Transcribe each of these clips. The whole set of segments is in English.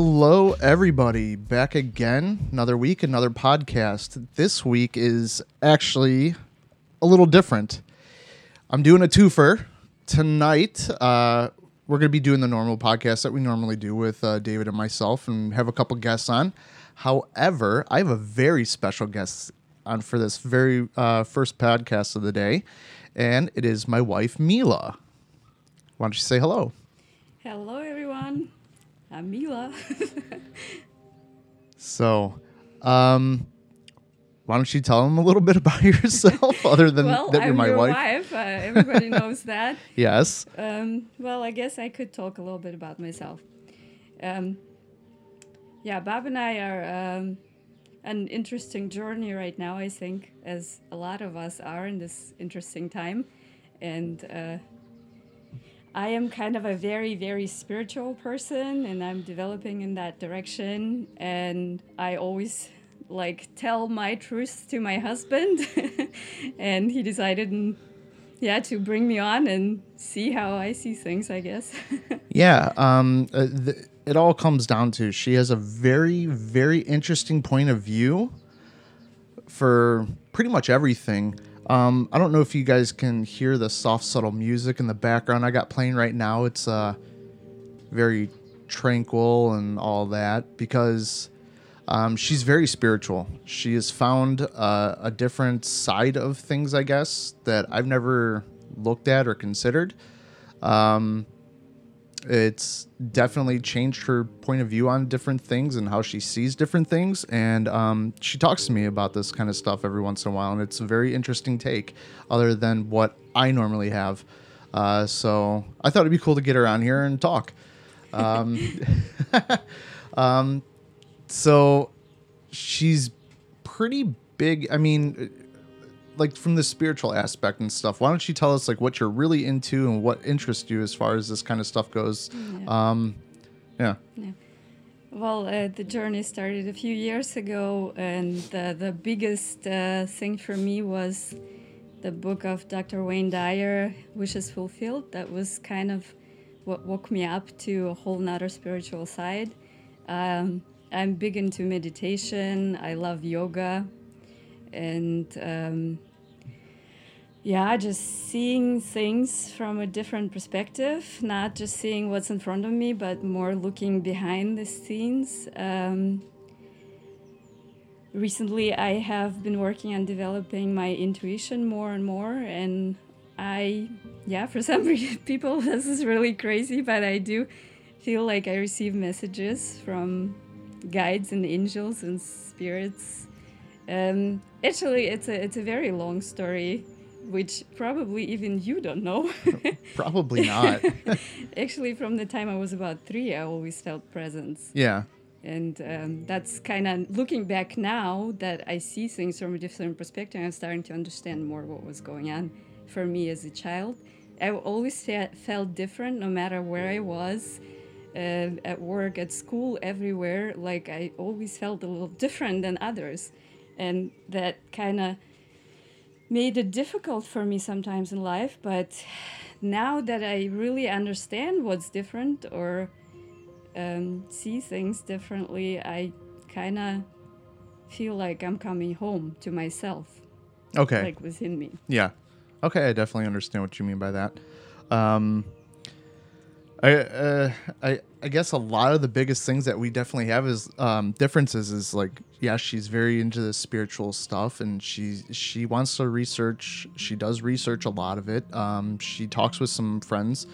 Hello, everybody. Back again. Another week, another podcast. This week is actually a little different. I'm doing a twofer. Tonight, uh, we're going to be doing the normal podcast that we normally do with uh, David and myself and have a couple guests on. However, I have a very special guest on for this very uh, first podcast of the day, and it is my wife, Mila. Why don't you say hello? Hello, everyone. I'm Mila. So, um, why don't you tell them a little bit about yourself, other than well, that you're I'm my your wife? wife. Uh, everybody knows that. Yes. Um, well, I guess I could talk a little bit about myself. Um, yeah, Bob and I are um, an interesting journey right now, I think, as a lot of us are in this interesting time. And uh, I am kind of a very, very spiritual person, and I'm developing in that direction. And I always like tell my truths to my husband, and he decided, yeah, to bring me on and see how I see things. I guess. Yeah. Um, uh, th- it all comes down to she has a very, very interesting point of view for pretty much everything. Um, I don't know if you guys can hear the soft, subtle music in the background I got playing right now. It's uh, very tranquil and all that because um, she's very spiritual. She has found uh, a different side of things, I guess, that I've never looked at or considered. Um, it's definitely changed her point of view on different things and how she sees different things. And um, she talks to me about this kind of stuff every once in a while, and it's a very interesting take, other than what I normally have. Uh, so I thought it'd be cool to get her on here and talk. Um, um, so she's pretty big. I mean, like from the spiritual aspect and stuff. Why don't you tell us like what you're really into and what interests you as far as this kind of stuff goes? Um, yeah. Well, uh, the journey started a few years ago, and the, the biggest uh, thing for me was the book of Dr. Wayne Dyer, Wishes Fulfilled. That was kind of what woke me up to a whole nother spiritual side. Um, I'm big into meditation, I love yoga, and um, yeah, just seeing things from a different perspective, not just seeing what's in front of me, but more looking behind the scenes. Um, recently, I have been working on developing my intuition more and more, and I, yeah, for some people, this is really crazy, but I do feel like I receive messages from guides and angels and spirits. Um, actually, it's a it's a very long story, which probably even you don't know. Probably not. actually, from the time I was about three, I always felt presence, yeah. and um, that's kind of looking back now that I see things from a different perspective. I'm starting to understand more what was going on for me as a child. I always fe- felt different, no matter where I was. Uh, at work, at school, everywhere, like I always felt a little different than others and that kind of made it difficult for me sometimes in life but now that i really understand what's different or um, see things differently i kind of feel like i'm coming home to myself Okay. like within me yeah. Okay, I definitely understand what you mean by that. Um, I, uh, I I guess a lot of the biggest things that we definitely have is um, differences. Is like yeah, she's very into the spiritual stuff, and she she wants to research. She does research a lot of it. Um, she talks with some friends.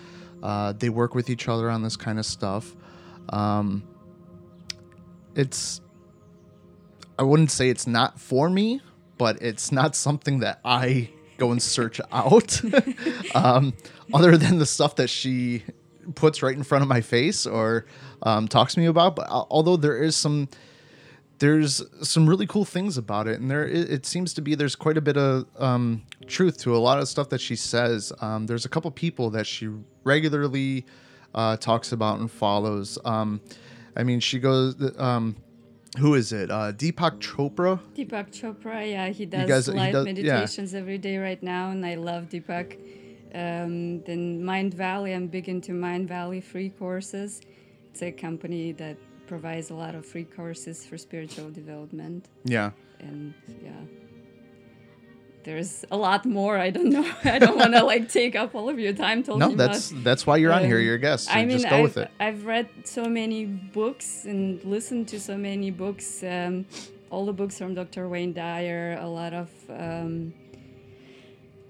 Uh, they work with each other on this kind of stuff. Um, it's I wouldn't say it's not for me, but it's not something that I go and search out. um, other than the stuff that she puts right in front of my face or um, talks to me about. But al- although there is some, there's some really cool things about it, and there it, it seems to be there's quite a bit of um, truth to a lot of stuff that she says. Um, there's a couple people that she regularly uh, talks about and follows. Um, I mean, she goes. Um, who is it? Uh, Deepak Chopra. deepak chopra yeah he does guys- he live does- yeah. meditations every day right now and i love deepak um, then Mindvalley i'm big into Mindvalley free courses it's a company that provides a lot of free courses for spiritual development. Yeah. And yeah, there's a lot more. I don't know. I don't want to like take up all of your time talking No, that's about. that's why you're on here. um, You're a guest. So I mean, just go I've, with it. I've read so many books and listened to so many books. Um, all the books from Dr. Wayne Dyer, a lot of um,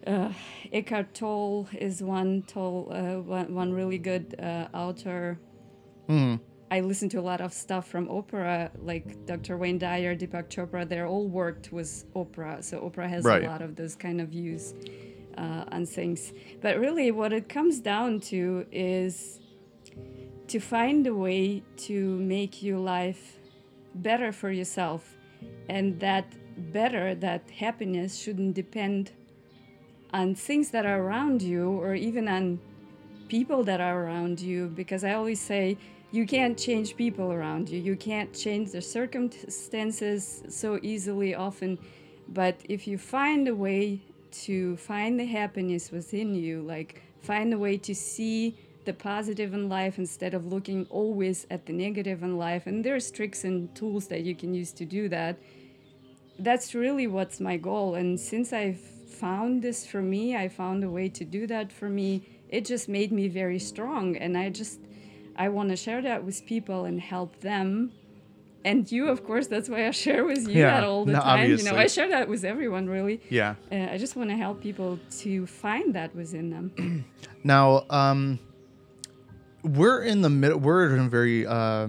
uh, Eckhart Tolle is one Tolle, uh, one, one really good uh, author. Hmm. I listen to a lot of stuff from Oprah, like Dr. Wayne Dyer, Deepak Chopra. They're all worked with Oprah, so Oprah has Right. a lot of those kind of views uh, on things. But really, what it comes down to is to find a way to make your life better for yourself, and that better, that happiness shouldn't depend on things that are around you or even on people that are around you because I always say you can't change people around you. You can't change the circumstances so easily often. But if you find a way to find the happiness within you, like find a way to see the positive in life instead of looking always at the negative in life, and there's tricks and tools that you can use to do that. That's really what's my goal. And since I've found this for me, I found a way to do that for me. It just made me very strong. And I just, I want to share that with people and help them. And you, of course, that's why I share with you Yeah, that all the no, time. You know. I share that with everyone, really. Yeah. Uh, I just want to help people to find that within them. Now, um, we're in the middle. We're in a very. Uh,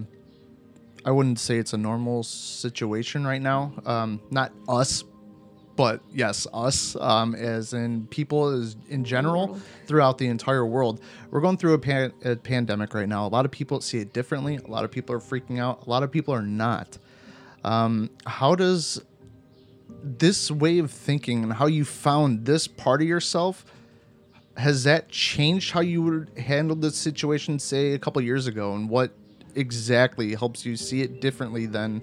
I wouldn't say it's a normal situation right now. Um, not us, but yes, us, um, as in people as in general throughout the entire world. We're going through a, pan- a pandemic right now. A lot of people see it differently. A lot of people are freaking out. A lot of people are not. Um, how does this way of thinking and how you found this part of yourself has that changed how you would handle this situation say a couple years ago and what exactly helps you see it differently than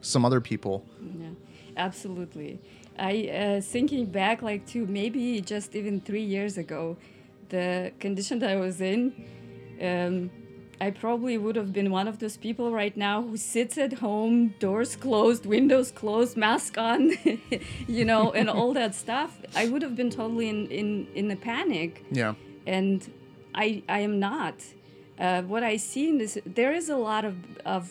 some other people Yeah, absolutely. I uh, thinking back like to maybe just even three years ago, the condition that I was in, um, I probably would have been one of those people right now who sits at home, doors closed, windows closed, mask on, you know, and all that stuff. I would have been totally in in in a panic yeah and I I am not. Uh, what I see in this, there is a lot of of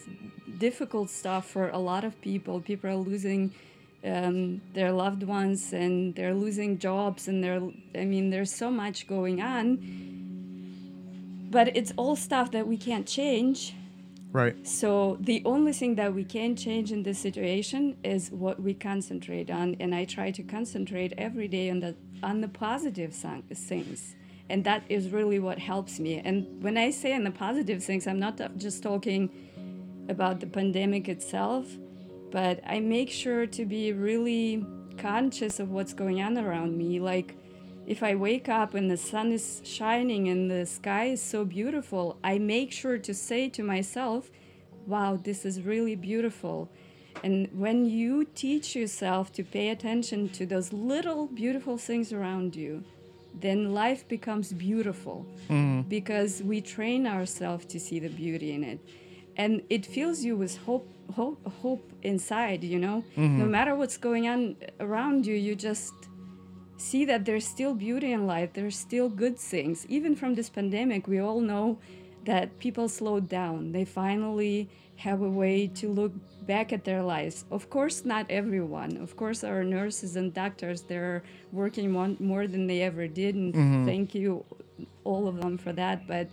difficult stuff for a lot of people. People are losing um, their loved ones, and they're losing jobs, and they're. I mean, there's so much going on. But it's all stuff that we can't change. right So the only thing that we can change in this situation is what we concentrate on, and I try to concentrate every day on the on the positive things, and that is really what helps me. And when I say on the positive things, I'm not just talking about the pandemic itself, but I make sure to be really conscious of what's going on around me. Like if I wake up and the sun is shining and the sky is so beautiful, I make sure to say to myself, wow, this is really beautiful. And when you teach yourself to pay attention to those little beautiful things around you, then life becomes beautiful mm-hmm. because we train ourselves to see the beauty in it. And it fills you with hope, hope, hope inside, you know? Mm-hmm. No matter what's going on around you, you just see that there's still beauty in life, there's still good things. Even from this pandemic, we all know that people slowed down. They finally have a way to look back at their lives. Of course, not everyone. Of course, our nurses and doctors, they're working more, more than they ever did, and mm-hmm. thank you, all of them, for that. But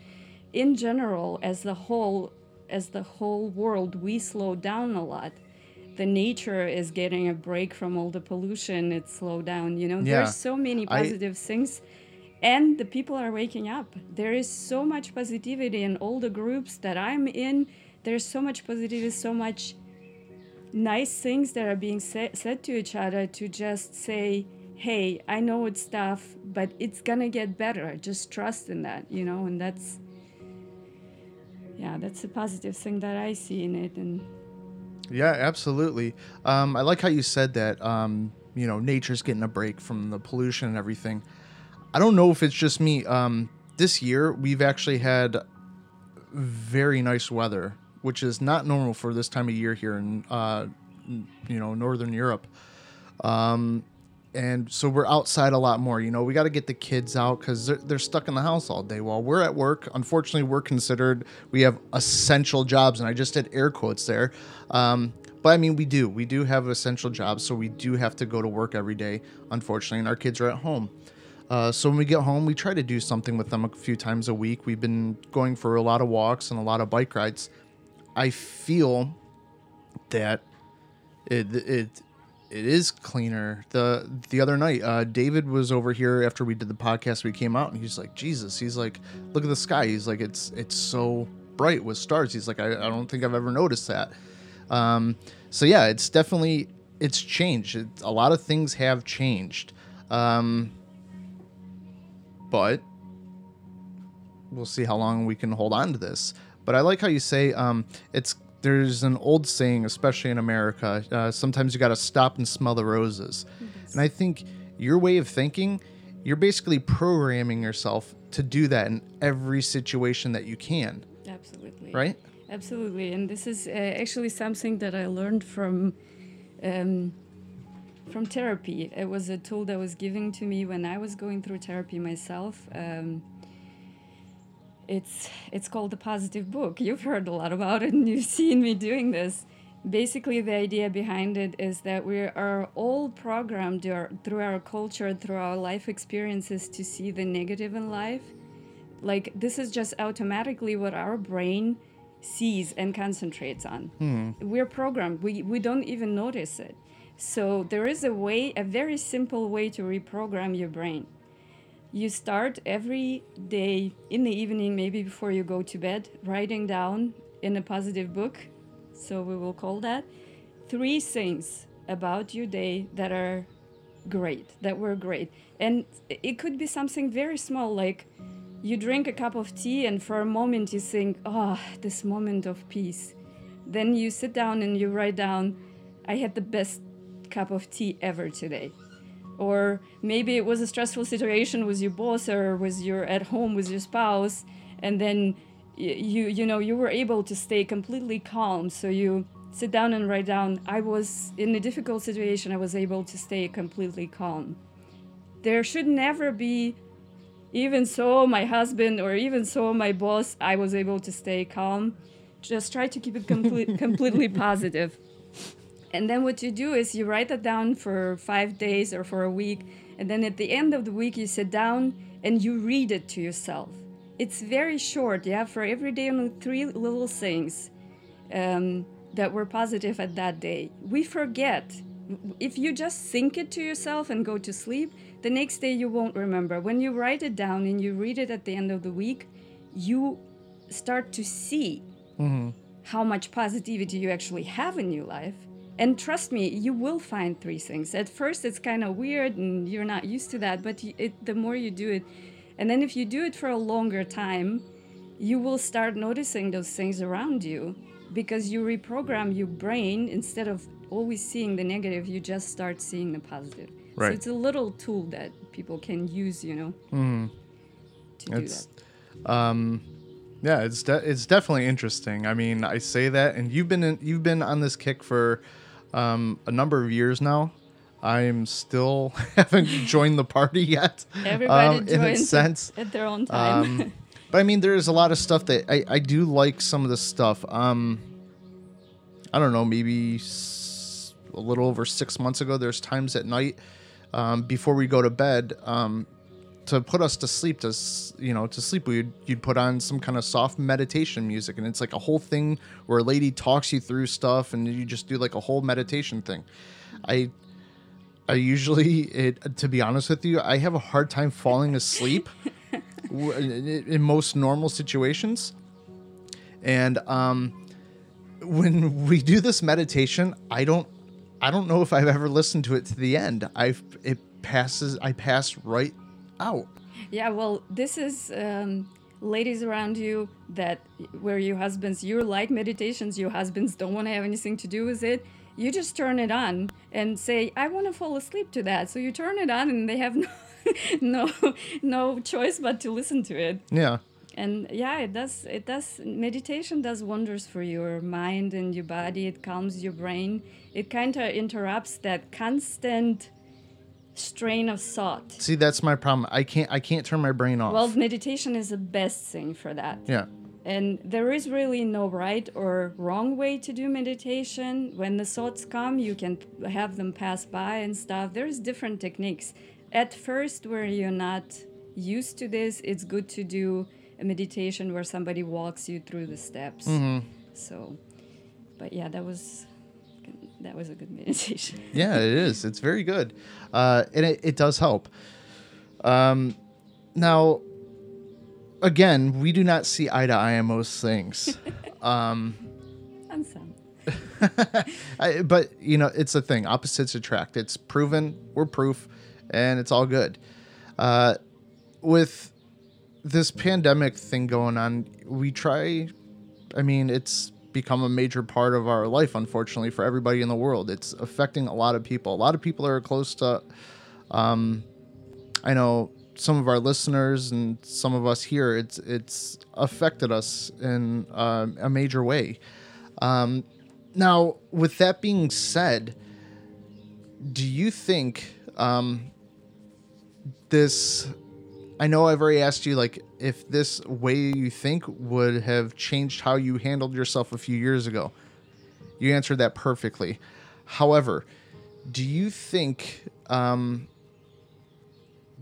in general, as the whole, as the whole world, we slow down a lot. The nature is getting a break from all the pollution. It's slowed down you know? Yeah. there's so many I- positive things and the people are waking up. There is so much positivity in all the groups that i'm in. There's so much positivity so much nice things that are being sa- said to each other to just say hey i know it's tough but it's gonna get better. Just trust in that you know? And that's yeah that's a positive thing that i see in it and Yeah, absolutely. Um, I like how you said that. Um, you know, nature's getting a break from the pollution and everything. I don't know if it's just me. Um, this year we've actually had very nice weather. which is not normal for this time of year here in uh, you know northern Europe. Um, and so we're outside a lot more. You know, we got to get the kids out because they're, they're stuck in the house all day while we're at work. Unfortunately, we're considered we have essential jobs, and I just did air quotes there. Um, but I mean, we do. We do have essential jobs, so we do have to go to work every day, unfortunately, and our kids are at home. Uh, so when we get home, we try to do something with them a few times a week. We've been going for a lot of walks and a lot of bike rides. I feel that it it it is cleaner. The the other night, uh, David was over here after we did the podcast. We came out and he's like, Jesus. He's like, look at the sky. He's like, it's it's so bright with stars. He's like, I, I don't think I've ever noticed that. Um, so yeah, it's definitely it's changed. It, a lot of things have changed. Um, but we'll see how long we can hold on to this. But I like how you say um, it's there's an old saying, especially in America. Uh, sometimes you got to stop and smell the roses, and I think your way of thinking, you're basically programming yourself to do that in every situation that you can, Absolutely. right? Absolutely, and this is uh, actually something that I learned from um, from therapy. It was a tool that was given to me when I was going through therapy myself. Um, it's it's called the Positive Book. You've heard a lot about it, and you've seen me doing this. Basically, the idea behind it is that we are all programmed through our culture, through our life experiences, to see the negative in life. Like this is just automatically what our brain sees and concentrates on. Hmm. We're programmed. We, we don't even notice it. So there is a way a very simple way to reprogram your brain you start every day in the evening maybe before you go to bed writing down in a positive book so we will call that three things about your day that are great that were great. And it could be something very small like you drink a cup of tea and for a moment you think oh this moment of peace. Then you sit down and you write down i had the best cup of tea ever today or maybe it was a stressful situation with your boss or with your at home with your spouse and then you you know you were able to stay completely calm. So you sit down and write down i was in a difficult situation. I was able to stay completely calm. There should never be even so my husband or even so my boss i was able to stay calm. Just try to keep it complete, completely positive and then what you do is you write it down for five days or for a week and then at the end of the week you sit down and you read it to yourself. It's very short yeah for every day only three little things um, that were positive at that day. We forget. If you just think it to yourself and go to sleep the next day you won't remember. When you write it down and you read it at the end of the week you start to see how much positivity you actually have in your life. And trust me, you will find three things. At first, it's kind of weird and you're not used to that, but it, the more you do it, and then if you do it for a longer time, you will start noticing those things around you because you reprogram your brain instead of always seeing the negative, you just start seeing the positive. Right. So it's a little tool that people can use, you know, to do that. um yeah, it's de- it's definitely interesting. I mean, I say that and you've been in, you've been on this kick for um a number of years now. I'm still haven't joined the party yet. Everybody um, in a joins sense. at their own time. Um, but I mean, there is a lot of stuff that I, I do like some of the stuff. Um, I don't know, maybe s- a little over six months ago, there's times at night um, before we go to bed um, to put us to sleep. To you know, to sleep, we'd you'd put on some kind of soft meditation music, and it's like a whole thing where a lady talks you through stuff, and you just do like a whole meditation thing. I I usually, it, to be honest with you, I have a hard time falling asleep in in most normal situations. And um, when we do this meditation, I don't, I don't know if I've ever listened to it to the end. I've it passes, I pass right out. Yeah, well, this is um, ladies around you that where your husbands you like meditations, your husbands don't want to have anything to do with it. You just turn it on and say, "I want to fall asleep to that." So you turn it on, and they have no no no choice but to listen to it. Yeah. and yeah it does it does meditation does wonders for your mind and your body it calms your brain it kind of interrupts that constant strain of thought See, that's my problem. I can't I can't turn my brain off. well meditation is the best thing for that yeah. and there is really no right or wrong way to do meditation. When the thoughts come, you can have them pass by and stuff. There's different techniques. At first, where you're not used to this, it's good to do a meditation where somebody walks you through the steps. Mm-hmm. So, but yeah, that was that was a good meditation. Yeah, it is. It's very good, uh, and it, it does help. Um, now, again, we do not see eye to eye on most things, And some. I, but you know, it's a thing. Opposites attract. It's proven. We're proof, and it's all good. Uh, with this pandemic thing going on, we try. I mean, it's become a major part of our life, unfortunately, for everybody in the world. It's affecting a lot of people. A lot of people are close to. Um, I know some of our listeners and some of us here. It's it's affected us in uh, a major way. Um, now, with that being said, do you think um, this? I know I've already asked you, like, if this way you think would have changed how you handled yourself a few years ago. You answered that perfectly. However, do you think um,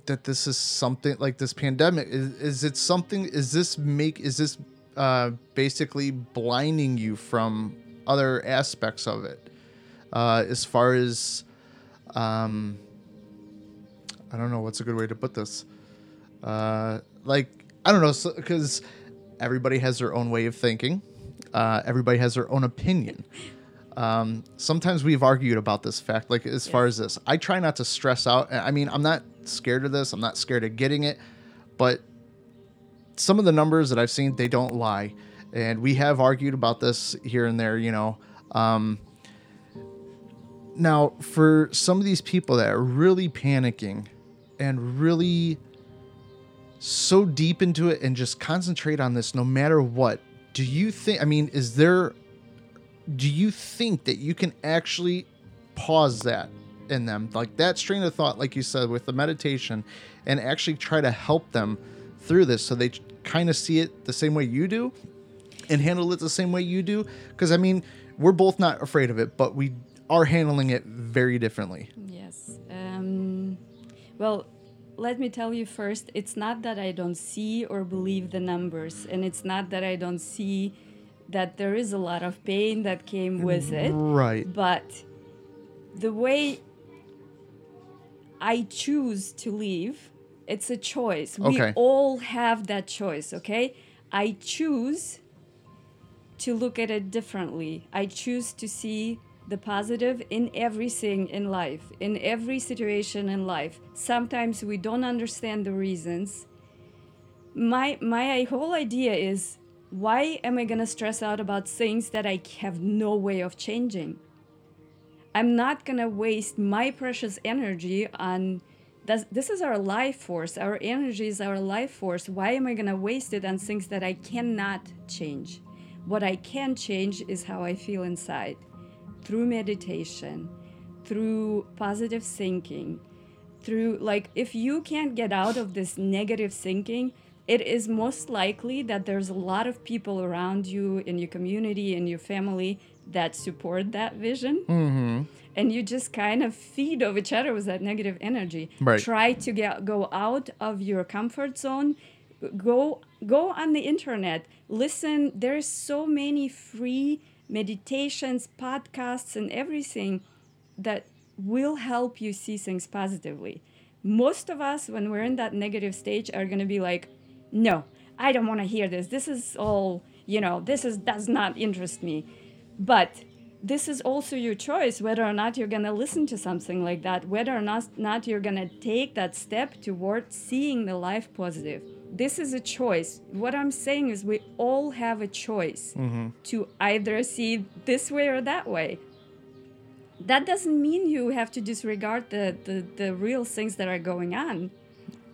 that this is something like this pandemic? Is, is it something? Is this make? Is this uh, basically blinding you from other aspects of it? Uh, as far as, um, I don't know what's a good way to put this. Uh, like I don't know, because everybody has their own way of thinking. Uh, everybody has their own opinion. Um, sometimes we've argued about this fact, like as far as this. I try not to stress out. I mean, I'm not scared of this. I'm not scared of getting it, but some of the numbers that I've seen, they don't lie. And we have argued about this here and there, you know. Um, now, for some of these people that are really panicking and really so deep into it and just concentrate on this no matter what, do you think, I mean, is there, do you think that you can actually pause that in them? Like that strain of thought, like you said, with the meditation and actually try to help them through this so they kind of see it the same way you do and handle it the same way you do? Because, I mean, we're both not afraid of it, but we are handling it very differently. Yes. Um, well, let me tell you first it's not that I don't see or believe the numbers, and it's not that I don't see that there is a lot of pain that came with it, Right. but the way I choose to leave, it's a choice. We all have that choice, okay? I choose to look at it differently. I choose to see the positive in everything in life, in every situation in life. Sometimes we don't understand the reasons. My my whole idea is why am I going to stress out about things that I have no way of changing? I'm not going to waste my precious energy on this, this is our life force. Our energy is our life force. Why am I going to waste it on things that I cannot change? What I can change is how I feel inside through meditation, through positive thinking, through like if you can't get out of this negative thinking, it is most likely that there's a lot of people around you in your community in your family that support that vision Mm-hmm. and you just kind of feed off each other with that negative energy Right. try to get go out of your comfort zone go go on the internet listen there's so many free meditations podcasts and everything that will help you see things positively. Most of us when we're in that negative stage are going to be like no i don't want to hear this. This is all you know this is does not interest me. But this is also your choice whether or not you're going to listen to something like that whether or not, not you're going to take that step toward seeing the life positive this is a choice what i'm saying is we all have a choice mm-hmm. to either see this way or that way that doesn't mean you have to disregard the, the, the real things that are going on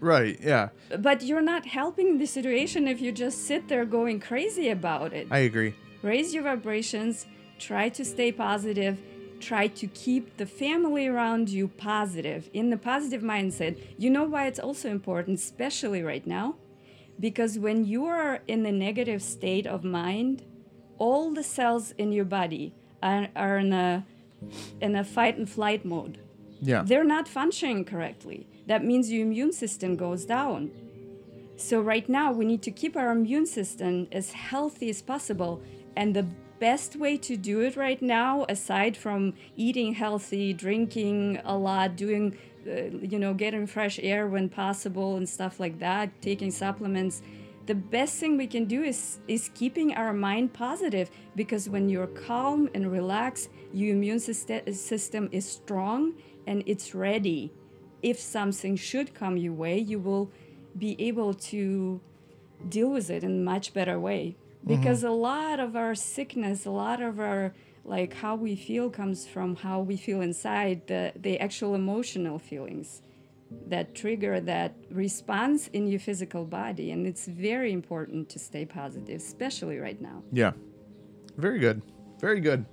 Right. Yeah. But you're not helping the situation if you just sit there going crazy about it. I agree. Raise your vibrations, try to stay positive, try to keep the family around you positive, in the positive mindset. You know why it's also important, especially right now? Because when you are in the negative state of mind, all the cells in your body are, are in a in a fight and flight mode. Yeah. They're not functioning correctly. That means your immune system goes down. So, right now, we need to keep our immune system as healthy as possible. And the best way to do it right now, aside from eating healthy, drinking a lot, doing, uh, you know, getting fresh air when possible and stuff like that, taking supplements, the best thing we can do is is keeping our mind positive because when you're calm and relaxed your immune syste- system is strong and it's ready. If something should come your way you will be able to deal with it in a much better way because a lot of our sickness a lot of our like how we feel comes from how we feel inside the the actual emotional feelings that trigger that response in your physical body and it's very important to stay positive especially right now Yeah. Very good. Very good.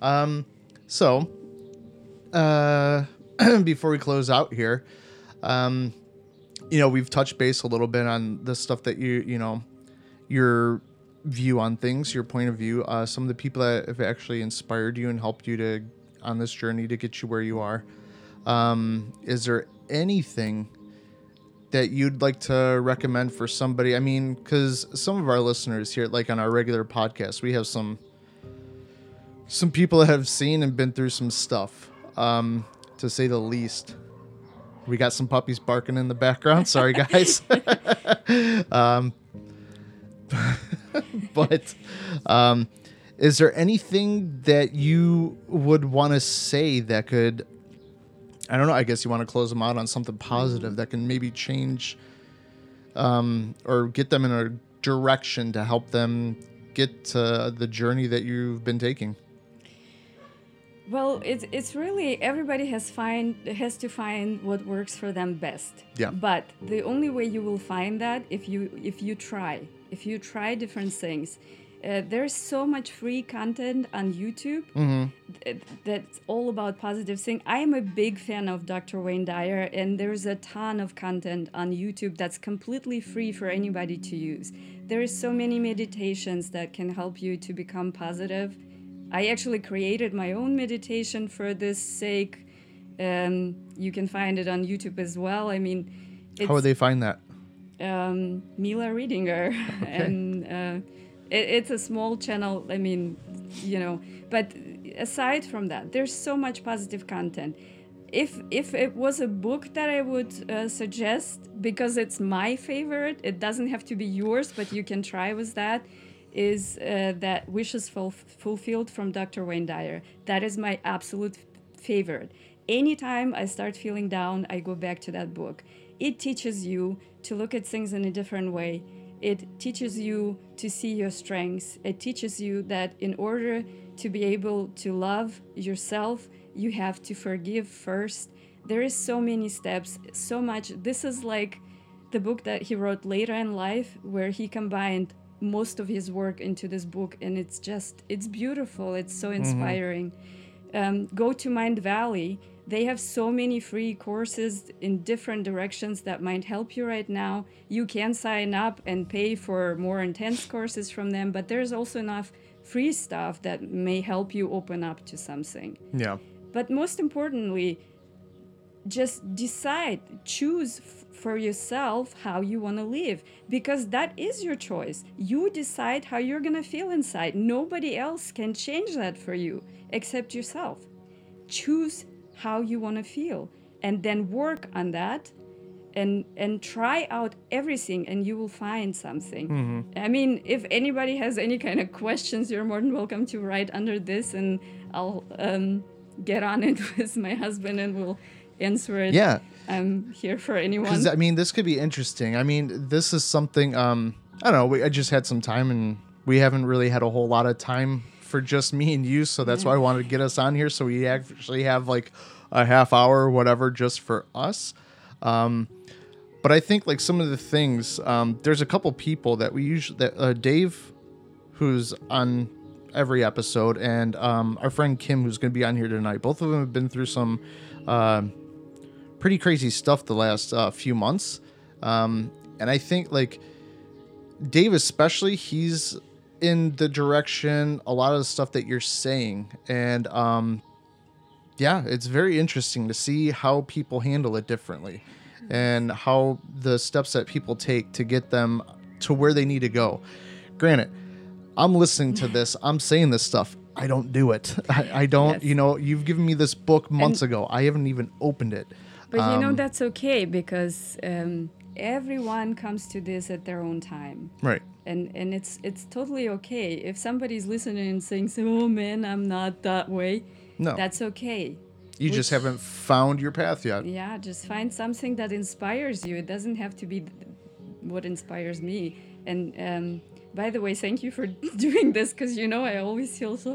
Um, so, uh, before we close out here, um, you know, we've touched base a little bit on the stuff that you, you know, your view on things, your point of view, uh, some of the people that have actually inspired you and helped you to on this journey to get you where you are. Um, is there anything that you'd like to recommend for somebody? I mean, because some of our listeners here, like on our regular podcast, we have some some people that have seen and been through some stuff, um, to say the least. We got some puppies barking in the background. Sorry, guys. um, but um, is there anything that you would want to say that could I don't know. I guess you want to close them out on something positive that can maybe change um, or get them in a direction to help them get to the journey that you've been taking. Well, it's it's really everybody has find has to find what works for them best. Yeah. But the only way you will find that if you if you try, if you try different things. Uh, there's so much free content on YouTube th- that's all about positive thing. I am a big fan of Dr. Wayne Dyer, and there's a ton of content on YouTube that's completely free for anybody to use. There is so many meditations that can help you to become positive. I actually created my own meditation for this sake. Um, you can find it on YouTube as well. I mean, How would they find that? Um, Mila Riedinger, and uh, it, it's a small channel. I mean, you know, but aside from that, there's so much positive content. If if it was a book that I would uh, suggest because it's my favorite, it doesn't have to be yours, but you can try with that. Is uh, that Wishes Ful- Fulfilled from Dr. Wayne Dyer? That is my absolute favorite. Anytime I start feeling down, I go back to that book. It teaches you to look at things in a different way. It teaches you to see your strengths. It teaches you that in order to be able to love yourself, you have to forgive first. There is so many steps, so much. This is like the book that he wrote later in life where he combined most of his work into this book and it's just it's beautiful it's so inspiring um, go to Mindvalley they have so many free courses in different directions that might help you right now. You can sign up and pay for more intense courses from them but there's also enough free stuff that may help you open up to something. Yeah. but most importantly just decide choose f- for yourself how you want to live because that is your choice. You decide how you're going to feel inside. Nobody else can change that for you except yourself. Choose how you want to feel and then work on that and and try out everything and you will find something i mean if anybody has any kind of questions you're more than welcome to write under this and i'll um, get on it with my husband and we'll answer it Yeah. i'm here for anyone I mean, this could be interesting. I mean, this is something. Um, I don't know. We, I just had some time, and we haven't really had a whole lot of time for just me and you. So that's why I wanted to get us on here, so we actually have like a half hour or whatever just for us. Um, But I think like some of the things, um, there's a couple people that we usually that uh, Dave, who's on every episode, and um, our friend Kim, who's going to be on here tonight. Both of them have been through some uh, pretty crazy stuff the last uh, few months, um, and I think like Dave, especially, he's in the direction a lot of the stuff that you're saying, and um, yeah, it's very interesting to see how people handle it differently and how the steps that people take to get them to where they need to go. Granted, I'm listening to this, I'm saying this stuff. I don't do it. I, I don't, Yes. you know, you've given me this book months ago. I haven't even opened it. But you know Um, that's okay because um, everyone comes to this at their own time. Right. and and it's it's totally okay if somebody's listening and saying oh man i'm not that way No. that's okay You just haven't found your path yet. yeah just find something that inspires you it doesn't have to be what inspires me and um, by the way thank you for doing this because you know i always feel so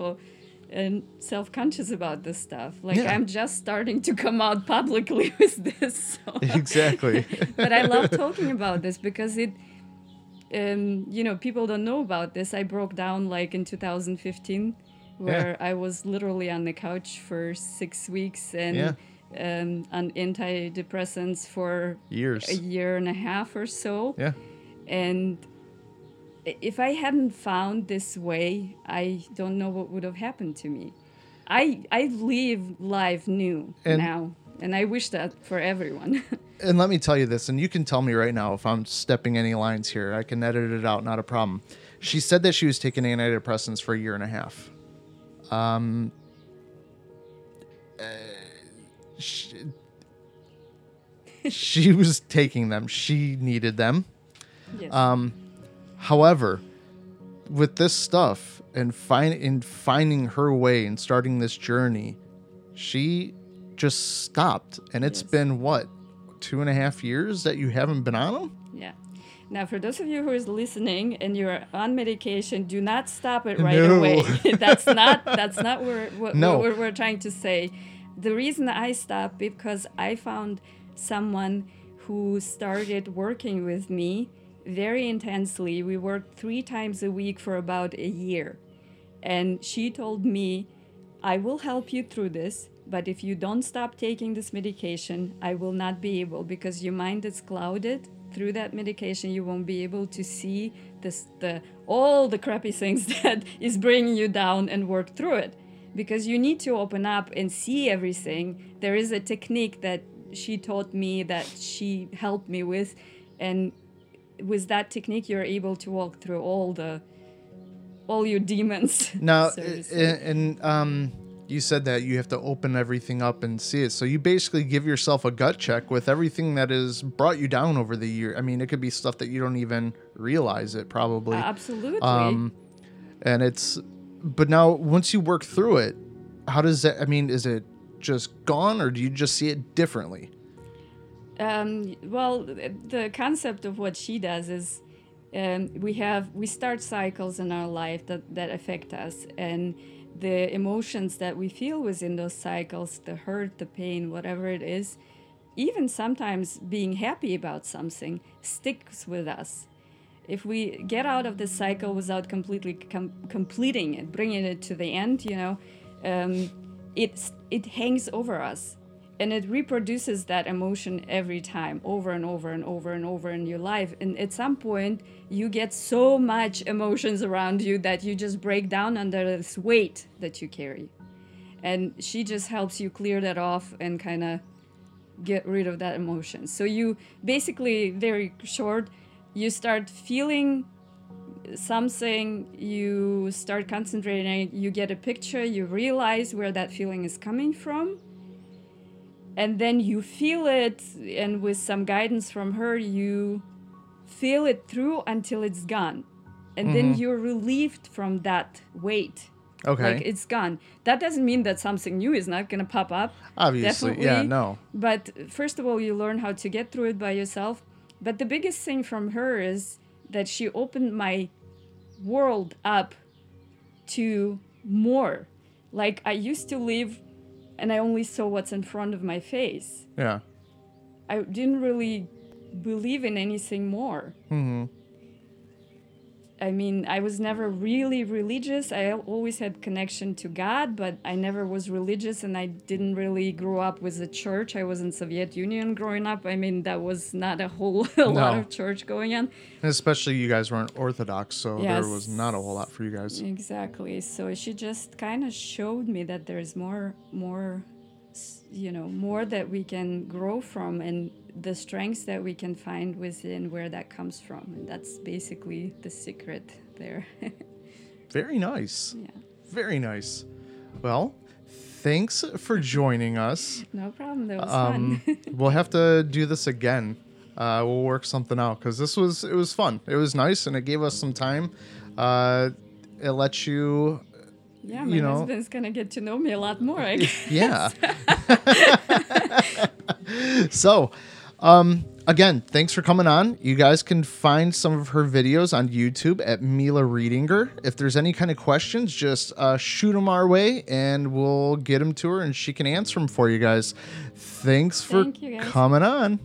and self-conscious about this stuff like Yeah. i'm just starting to come out publicly with this so. Exactly. but I love talking about this because it, um, you know, people don't know about this. I broke down like in 2015, where I was literally on the couch for six weeks and Yeah. um, on antidepressants for Years. a year and a half or so. yeah. And if I hadn't found this way, I don't know what would have happened to me. I I live life new And- now, and I wish that for everyone. And let me tell you this, and you can tell me right now if I'm stepping any lines here. I can edit it out, not a problem. She said that she was taking antidepressants for a year and a half. Um, uh, she, she was taking them. She needed them. yes. Um, however, with this stuff and find in finding her way and starting this journey, she just stopped, and it's Yes. been what two and a half years that you haven't been on them. Yeah. Now, for those of you who is listening and you're on medication, do not stop it right No. away. that's not that's not what, what, No. what we're trying to say. The reason I stopped because I found someone who started working with me very intensely. We worked three times a week for about a year, and she told me, "I will help you through this." But if you don't stop taking this medication, I will not be able because your mind is clouded through that medication. You won't be able to see this, the all the crappy things that is bringing you down and work through it. Because you need to open up and see everything. There is a technique that she taught me that she helped me with, and with that technique, you're able to walk through all the all your demons. Now, so and, and um, you said that you have to open everything up and see it. So you basically give yourself a gut check with everything that has brought you down over the year. I mean, it could be stuff that you don't even realize it probably. Absolutely. Um, and it's, but now once you work through it, how does that? I mean, is it just gone, or do you just see it differently? Um, well, the concept of what she does is um, we have we start cycles in our life that, that affect us, and the emotions that we feel within those cycles, the hurt, the pain, whatever it is, even sometimes being happy about something sticks with us. If we get out of the cycle without completely com- completing it, bringing it to the end, you know, um, it's it hangs over us and it reproduces that emotion every time over and over and over and over in your life. And at some point you get so much emotions around you that you just break down under this weight that you carry. And she just helps you clear that off and kind of get rid of that emotion. So you basically very short you start feeling something you start concentrating you get a picture you realize where that feeling is coming from and then you feel it and with some guidance from her you feel it through until it's gone. And then mm-hmm. you're relieved from that weight. Okay. like it's gone. That doesn't mean that something new is not going to pop up. Obviously, yeah, no. but first of all you learn how to get through it by yourself. But the biggest thing from her is that she opened my world up to more. Like i used to live and i only saw what's in front of my face Yeah. I didn't really believe in anything more. hmm I mean, I was never really religious. I always had connection to God, but I never was religious, and I didn't really grow up with a church. I was in Soviet Union growing up. I mean, that was not a whole a lot of church going on. And especially you guys weren't Orthodox, so there was not a whole lot for you guys. Exactly. So she just kind of showed me that there's more, more, s- you know, more that we can grow from, and the strengths that we can find within where that comes from. And that's basically the secret there. Very nice. yeah. Very nice. Well, thanks for joining us. No problem. That was Um, fun. we'll have to do this again. Uh, we'll work something out because this was it was fun. It was nice and it gave us some time. Uh, it lets you, yeah, my you know- husband's gonna get to know me a lot more. I guess. yeah. so, um, again, thanks for coming on. You guys can find some of her videos on YouTube at Mila Readinger. If there's any kind of questions, just uh, shoot them our way and we'll get them to her and she can answer them for you guys. Thanks for Thank you, guys. coming on.